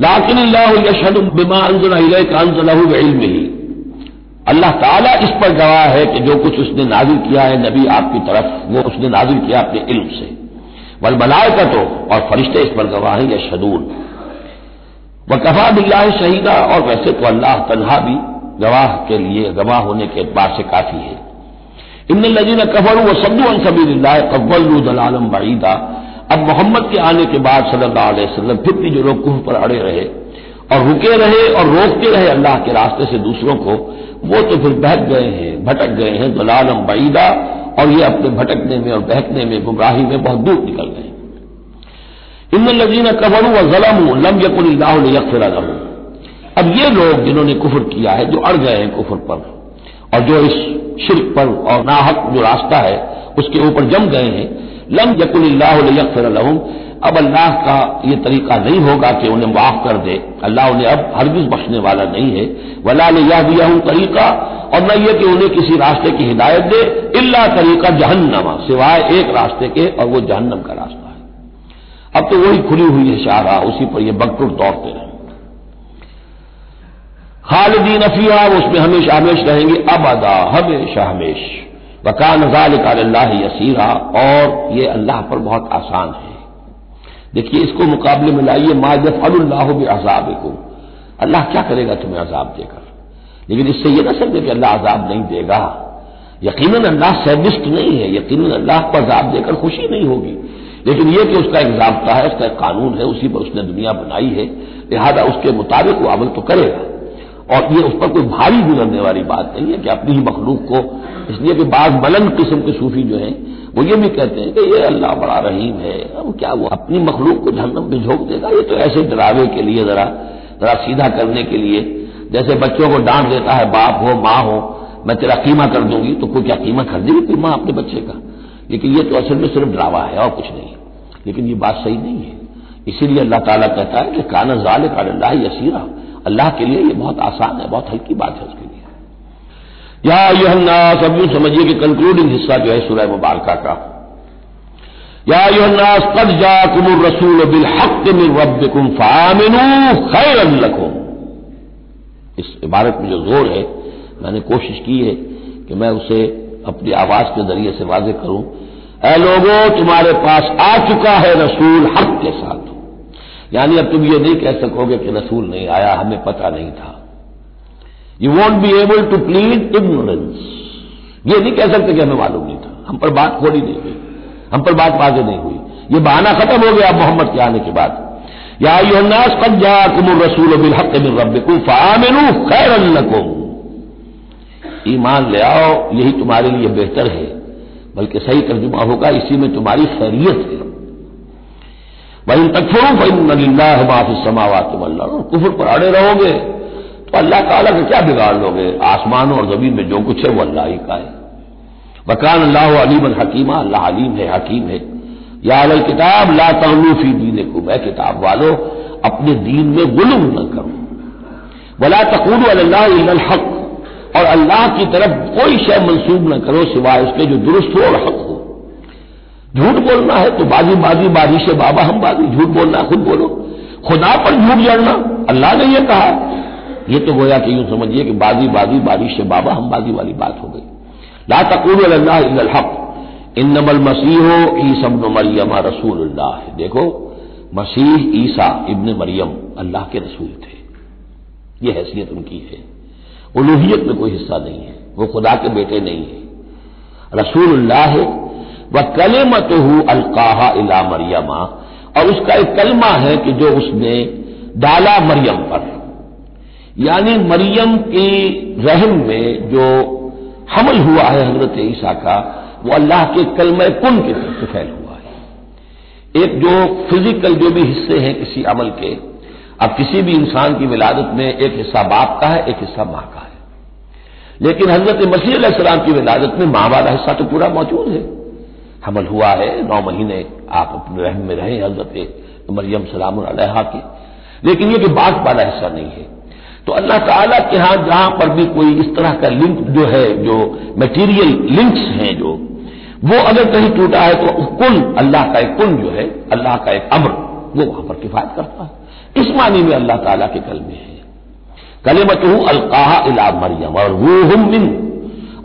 लाकिन अल्लाह ताला इस पर गवाह है कि जो कुछ उसने नाजिल किया है नबी आपकी तरफ़, वो उसने नाजिल किया अपने इल्म से। वल बलाय का तो और फरिश्ते इस पर गवाह हैं या शदून व कफा बिल्ला शहीदा, और वैसे तो अल्लाह तनहा भी गवाह के लिए, गवाह होने के एतबार से काफ़ी है। इन लजीन कफर व अन सबी कब्बल दलालम बईदा। अब मोहम्मद के आने के बाद सल्लल्लाहु अलैहि वसल्लम फिर भी जो लोग कुफ पर अड़े रहे और रुके रहे और रोकते रहे अल्लाह के रास्ते से दूसरों को, वो तो फिर बहक गए हैं, भटक गए हैं, दलालम बईदा और ये अपने भटकने में और बहकने में, गुमराही में बहुत दूर निकल गए। इन लजीन कबरू व जलम, लम यकुल्लाफिर अब ये लोग जिन्होंने कुफर किया है, जो अड़ गए हैं कुफर पर और जो इस शिरक पर और नाहक जो रास्ता है, उसके ऊपर जम गए हैं लम यकुल्लाफिर अब अल्लाह का ये तरीका नहीं होगा कि उन्हें माफ़ कर दे। अल्लाह उन्हें अब हरगिज बख्शने वाला नहीं है। वला ने यह दिया हूँ तरीका, और न यह कि उन्हें किसी रास्ते की हिदायत दे। इल्ला तरीका जहन्नमा, सिवाय एक रास्ते के, और वो जहन्नम का रास्ता है। अब तो वही खुली हुई है शाहरा उसी पर ये बगटुट दौड़ते रहे। खालिदीन अफिया उसमें हमेशा हमेश रहेंगे। अब अदा हमेशा हमेश वकान नजाल अल्लाह यसीरा, और ये अल्लाह पर बहुत आसान है। देखिए, इसको मुकाबले में लाइए माजफ अल्लाह अजाब को अल्लाह क्या करेगा तुम्हें अजाब देकर? लेकिन इससे यह ना समझे कि अल्लाह अजाब नहीं देगा। यकीन अल्लाह सैदिस्ट नहीं है यकीन अल्लाह को अजाब देकर खुशी नहीं होगी। लेकिन यह कि उसका एक जबता है, उसका एक कानून है, उसी पर उसने दुनिया बनाई है, लिहाजा उसके मुताबिक वो अमल तो करेगा। और ये उस पर कोई भारी गुजरने वाली बात नहीं है कि अपनी ही मखलूक को, इसलिए कि बाद बुलंद किस्म के सूफी जो हैं, वो ये भी कहते हैं कि ये अल्लाह बड़ा रहीम है। अब क्या वो अपनी मखलूक को जहन्नम में झोंक देगा? ये तो ऐसे डरावे के लिए जरा जरा सीधा करने के लिए। जैसे बच्चों को डांट देता है, बाप हो, माँ हो, मैं तेरा कीमा कर दूँगी तो कोई क्या कीमा कर देगी कोई माँ अपने बच्चे का? लेकिन ये तो असल में सिर्फ़ डरावा है और कुछ नहीं। लेकिन ये बात सही नहीं है। इसीलिए अल्लाह ताला कहता है कि काना जाल का अल्लाह यसीरा। अल्लाह के लिए ये बहुत आसान है, बहुत हल्की बात है उसके लिए। या योहन्ना सब यूँ समझिए कि कंक्लूडिंग हिस्सा जो है सुरह मुबारक का। या योहन्नास कद जा कुमुर रसूल बिल हक मिन रबिकुम फामिनू खैर इस इबारत में जो ज़ोर है, मैंने कोशिश की है कि मैं उसे अपनी आवाज़ के ज़रिए से वाजे करूँ। ऐ लोगों, तुम्हारे पास आ चुका है रसूल हक के साथ। यानी अब तुम ये नहीं कह सकोगे कि रसूल नहीं आया, हमें पता नहीं था। You won't be able to plead ignorance ये नहीं कह सकते कि हमें मालूम नहीं था। हम पर बात खोली नहीं हुई। हम पर बात वाजे नहीं हुई। ये बहाना खत्म हो गया मोहम्मद के आने के बाद। या योन्नास कब जा कुम रसूल बिल हक मिन रबिकुम फामिनू खैर लकुम। ईमान ले आओ, यही तुम्हारे लिए बेहतर है, बल्कि सही तर्जुमा होगा, इसी में तुम्हारी खैरियत है। वही तकफरू फिन माफ़ी समावात कुफर पर अड़े रहोगे तो अल्लाह का क्या बिगाड़ लोगे? आसमानों और ज़मीन में जो कुछ है, वो अल्लाह ही का है। बकान अल्लाह अलीम हकीमा, अल्लाह अलीम है, हकीम है। या अल किताब, ला तलूफी दीन को मैं किताब वालो, अपने दीन में गुलम न करो। वला तकूल अल्लाह हक, और अल्लाह की तरफ़ कोई शय मंसूब न करो, सिवाय उसके जो दुरुस्त हो और हक। झूठ बोलना है तो बाजी बाजी बारिश बाबा, हम बाजी, झूठ बोलना है, खुद बोलो। खुदा पर झूठ जड़ना, अल्लाह ने यह कहा। ये तो गोया कि यूँ समझिए कि बाजी बाजी बारिश से बाबा, हम बाजी वाली बात हो गई। ला तकूल हक इन नमल मसीह ईसबन मरियम रसूल देखो, मसीह ईसा इब्न मरियम अल्लाह के रसूल थे। ये हैसियत उनकी है। उलूहियत में कोई हिस्सा नहीं है। वो खुदा के बेटे नहीं है। रसूल्लाह व हु अलकाहा इला मरियमा। और उसका एक कलमा है कि जो उसने डाला मरियम पर। यानी मरियम की रहम में जो हमल हुआ है हज़रत ईसा का, वो अल्लाह के कलम कुन के से फैल हुआ है। एक जो फ़िज़िकल जो भी हिस्से हैं किसी अमल के, अब किसी भी इंसान की विलादत में एक हिस्सा बाप का है, एक हिस्सा माँ का है। लेकिन हज़रत मसीह सलाम की विलादत में माँ वाला हिस्सा तो पूरा मौजूद है। हमल हुआ है। नौ महीने आप अपने रहम में रहे, हज़रत मरियम सलाम के। लेकिन ये कि बाप वाला हिस्सा नहीं है। तो अल्लाह ताला के यहाँ जहाँ पर भी कोई इस तरह का लिंक जो है, जो मटेरियल लिंक्स हैं जो, वो अगर कहीं टूटा है तो कुल, अल्लाह का एक कुल जो है, अल्लाह का एक अमर, वो वहाँ पर किफायत करता है। इस मानी में अल्लाह ताला के कल में है। कलेमत अलकाहा इला मरियम, और रूह मिन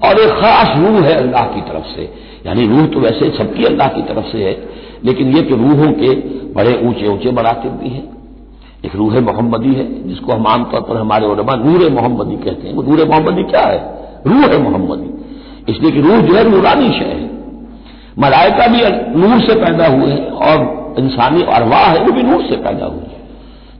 और एक खास रूह है अल्लाह की तरफ़ से। यानी रूह तो वैसे सबकी अल्लाह की तरफ़ से है, लेकिन ये कि रूहों के बड़े ऊँचे ऊँचे मरातब भी हैं। एक रूह मोहम्मदी है, जिसको हम आमतौर पर हमारे उलमा नूर मोहम्मदी कहते हैं। वो नूर मोहम्मदी क्या है? रूह है मोहम्मदी। इसलिए कि रूह जो है, नूरानी शय है। मलाइका भी नूर से पैदा हुए हैं और इंसानी अरवाह है, वो भी नूर से पैदा हुए हैं।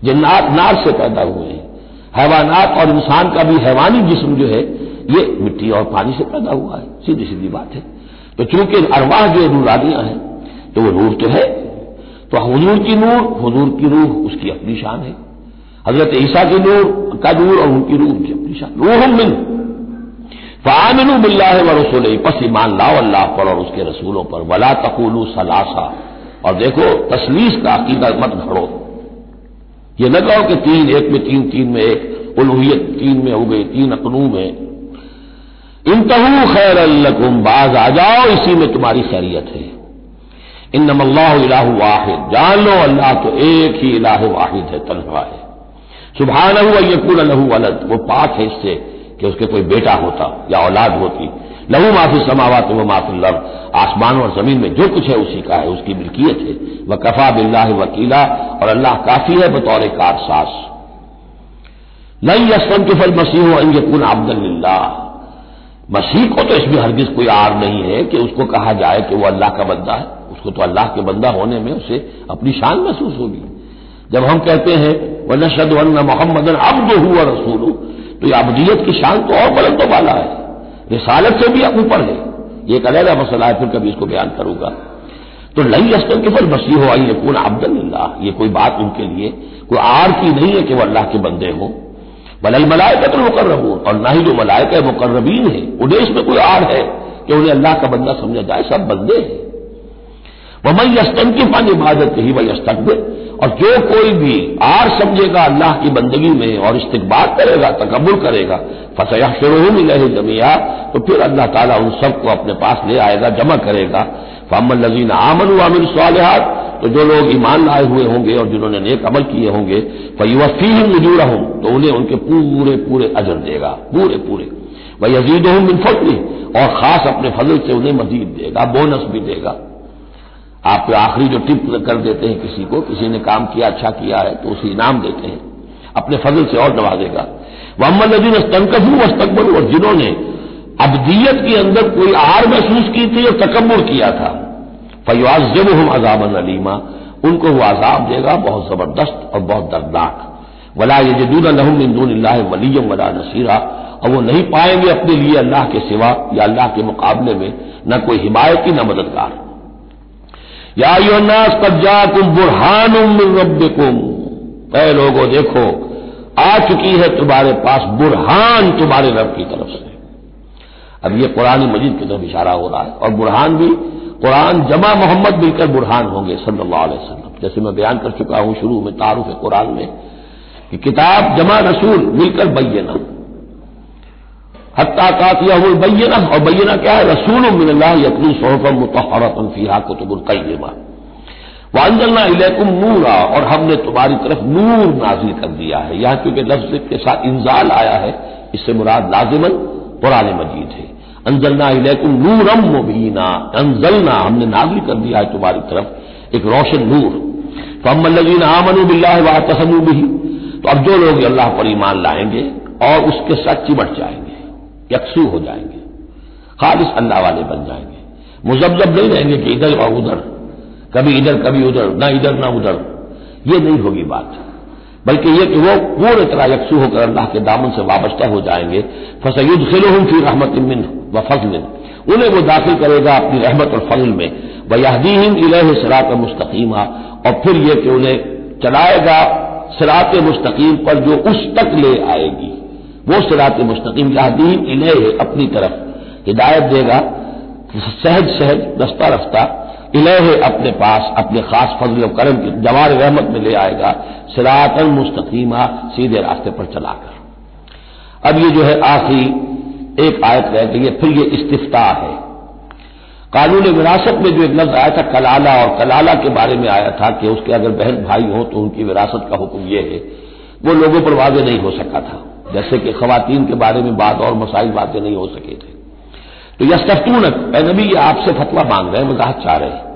जन्नात नार से पैदा हुए हैं। हैवानात और इंसान का भी हैवानी जिस्म जो है ये मिट्टी और पानी से पैदा हुआ है सीधी सीधी बात है। तो चूँकि अरवाह जो नूरानियाँ हैं तो वो नूर तो है। तो हजूर की नूर, हजूर की रूह उसकी अपनी शान है। हज़रत ईसा की नूर का नूर और उनकी रूह उनकी अपनी शान। रूह मिन। फ़ामिन बिल्ला व रसूल पस ईमान लाओ अल्लाह पर और उसके रसूलों पर। वला तकूलू सलासा। और देखो, तसलीस का अकीदा मत घड़ो। ये न कहो कि तीन एक में तीन तीन में एक। उलूहियत तीन में हो गई, तीन अकनू में। इन तहू खैर अल्लकुम बाज आ जाओ, इसी में तुम्हारी खैरियत है। इन नमल्लाह वाहिद, जान लो, अल्लाह तो एक ही इलाह वाहिद है तनहा है। सुबहान यकून लहू अलद वो पाक है इससे कि उसके कोई बेटा होता या औलाद होती। लहू माफ़ी समावत व माफ़ी लब आसमान और ज़मीन में जो कुछ है उसी का है, उसकी मिल्कियत है। वह कफा बिल्ला वकीला, और अल्लाह काफ़ी है बतौर कारसास। नहीं यसम के फल मसीह यकून अब्दुल्ला मसीह को तो इसमें हरगिज कोई आर नहीं है कि उसको कहा जाए कि वो अल्लाह का बंदा है। उसको तो अल्लाह के बंदा होने में उसे अपनी शान महसूस होगी। जब हम कहते हैं वह नशद वन मोहम्मद अब्द हुआ रसूल तो ये अबदियत की शान तो और बुलंद वाला है। रिसालत से भी ऊपर है। ये एक अलग मसला है, फिर कभी इसको बयान करूँगा। तो लई अस्तर के फल मसीह हो आई यकून अब्दुल्ला ये कोई बात उनके लिए, कोई आर की नहीं है कि वह अल्लाह के बंदे हों। बलल मलायका तो मुकर्रबून और ना ही जो मलायका मुकर्रबीन है। उन्हें में कोई आड़ है कि उन्हें अल्लाह का बंदा समझा जाए, सब बंदे हैं। वह मई यस्तन की फन इबादत ही वह यस्तकबिर। और जो कोई भी आर समझेगा अल्लाह की बंदगी में और इस्तकबार करेगा तकबुल करेगा फसया शुरू मिले जमिया तो फिर अल्लाह ताला उन सबको अपने पास ले आएगा, जमा करेगा। फमल नजीन आमन अमिन सालहात तो जो लोग ईमान लाए हुए होंगे और जिन्होंने नेक अमल किए होंगे फीवफी नजूर हूँ तो उन्हें उनके पूरे पूरे अजर देगा पूरे पूरे वह यजीद हूँ मिन फजली और खास अपने फजल से उन्हें मजीद देगा, बोनस भी देगा। आप आखिरी जो टिप कर देते हैं किसी को, किसी ने काम किया अच्छा किया है तो उसे इनाम देते हैं। अपने फजल से और नवाजेगा। मोहम्मद नजीन स्तंकफू वस्तकबर और जिन्होंने अबदियत के अंदर कोई आर महसूस की थी और तकबर किया था? फयाज जब हम अजाबन अलीमा। उनको वो आजाब देगा, बहुत ज़बरदस्त और बहुत दर्दनाक। वला ये जदूद लहम इंदून वलीम वला नसीरा। और वो नहीं पाएँगे अपने लिए अल्लाह के सिवा या अल्लाह के मुकाबले में, न कोई हिमायती न मददगार। या योनास कब्जा कुम बुरहान रब कह लोगो, देखो, आ चुकी है तुम्हारे पास बुरहान तुम्हारे रब की तरफ़ से। अब ये कुरान मजीद की तरफ़ इशारा हो रहा है। और बुरहान भी, कुरान जमा मोहम्मद मिलकर बुरहान होंगे, सल्लल्लाहु जैसे मैं बयान कर चुका हूँ शुरू में तारुफ कुरान में, कि किताब जमा रसूल मिलकर बैना हत्ता कातिया बैना और बैना क्या है? रसूल मिल्ला यकलू सोहफम मुतहरतन फीहा कुतुबुल कैमा वांजलना इलेकुम नूरा और हमने तुम्हारी तरफ़ नूर नाजिल कर दिया है। यहाँ क्योंकि लफ्ज के साथ इंजाल आया है, इससे मुराद लाजिमन। पुराने मजीद है। अंजलना इलेकुम नूरम मुबीना। अंजलना, हमने नाजिल कर दिया है तुम्हारी तरफ़, एक रोशन नूर। तो हम लजीन आमनु बिल्ला व तसमू भी तो अब जो लोग अल्लाह पर ईमान लाएँगे और उसके साथ चिमट जाएँगे, यकसू हो जाएँगे खालिश अल्लाह वाले बन जाएँगे। मुजब्जब नहीं रहेंगे कि इधर और उधर, कभी इधर, कभी उधर, ना इधर, ना उधर। ये नहीं होगी बात। बल्कि ये कि वो पूरी तरह यकसू होकर अल्लाह के दामन से वाबस्ता हो जाएँगे। फसयुद खिलहम फ़ी रहमत मिन व फजल उन्हें वो दाखिल करेगा अपनी रहमत और फजल में। व यहदीन इलह सरात मुस्तकीमा। और फिर ये कि उन्हें चलाएगा सरात मुस्तकीम पर जो उस तक ले आएगी। वो सरात मुस्तकीम यहदीन इलह अपनी तरफ़ हिदायत देगा। सहज सहज रस्ता रफ्ता इलह अपने पास, अपने खास फजल करम की जवार रहमत में ले आएगा, सिरातन मुस्तकीमा सीधे रास्ते पर चलाकर। अब ये जो है आखिरी एक आयत रह गई है, फिर ये इस्तिफ्ता है। कानून विरासत में जो एक लफ्ज आया था, कलाला, और कलाला के बारे में आया था कि उसके अगर बहन भाई हो तो उनकी विरासत का हुक्म यह है, वो लोगों पर वाजे नहीं हो सका था। जैसे कि खातन के बारे में बात और मसाइल बातें नहीं हो सके थे। तो यस्तूनक नबी, ये आपसे फतवा मांग रहे हैं वजाहत चाह रहे हैं।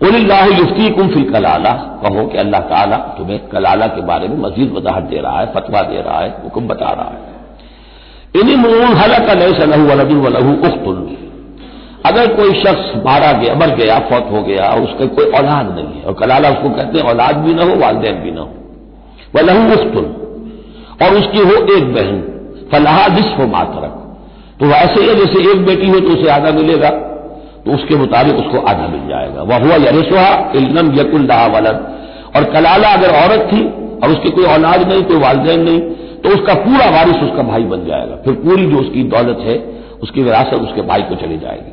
उल्लाह युफ्ती कुम फिल कलाला, कहो कि अल्लाह ताला तुम्हें कलाला के बारे में मजीद वजाहत दे रहा है, फतवा दे रहा है, हुक्म बता रहा है। इन्हीं मूल हलक नए सलहू वलदू वलहू उख्तुल अगर कोई शख्स मारा गया, मर गया, फौत हो गया, और उसका कोई औलाद नहीं है, और कलाला उसको कहते हैं, औलाद भी ना हो, वालदेन भी ना हो। वह लहू उख्तुल और उसकी हो एक बहन फलाहा जिस हो मातरक। तो वैसे ही जैसे एक बेटी हो तो उसे आधा मिलेगा तो उसके मुताबिक उसको आधा मिल जाएगा। वह हुआ यरिसुहा इलम यकुल्लाह वलद। और कलाला अगर औरत थी और उसकी कोई औलाद नहीं, कोई वालदेन नहीं तो उसका पूरा वारिस उसका भाई बन जाएगा। फिर पूरी जो उसकी दौलत है, उसकी विरासत उसके भाई को चली जाएगी।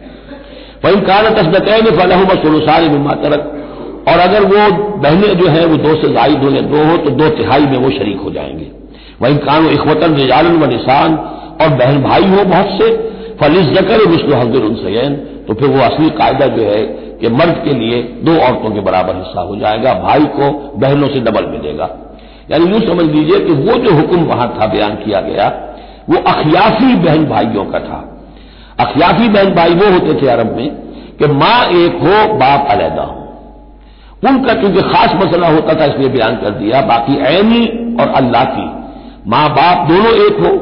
वही कारण तस्बतैन फलहम सुलसार बिमा तरक। और अगर वो बहनें जो हैं, वो दो से जायद हो या दो हो तो दो तिहाई में वो शरीक हो जाएँगे। वही कान इखवतन रिजालन व निशान और बहन भाई हो बहुत से, फलिस जकर विष्णु हजर उनसैन तो फिर वो असली कायदा जो है कि मर्द के लिए दो औरतों के बराबर हिस्सा हो जाएगा, भाई को बहनों से डबल मिलेगा। यानी यूँ समझ लीजिए कि वो जो हुक्म वहाँ था, बयान किया गया, वो अखियाफी बहन भाइयों का था। अखियाफी बहन भाई वो होते थे अरब में कि माँ एक हो, बाप अलहदा हो। उनका क्योंकि खास मसला होता था, इसलिए बयान कर दिया, बाकी ऐनी और अल्लाह की। माँ बाप दोनों एक हो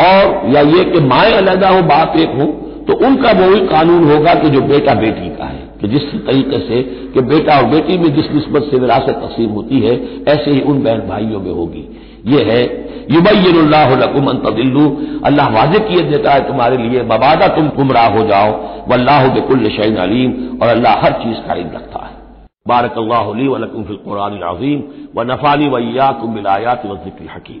और या ये कि माए अलहदा हो, बाप एक हो तो उनका वही कानून होगा कि जो बेटा बेटी का है। कि जिस तरीके से कि बेटा और बेटी में जिस नस्बत से विरासत तकसीम होती है, ऐसे ही उन बहन भाइयों में होगी। ये है युबैल्लाकुम अंतदिल्लू अल्लाह वाजे किए देता है तुम्हारे लिए, बबादा तुम गुमराह हो जाओ वल्लाह बिकुल शैन अलीम, और अल्लाह हर चीज़ का इल्म रखता है। बारक अल्लाह वलकुम फिल व नफानी वैयाकुम बिलायात व ज़िक्र हकीम।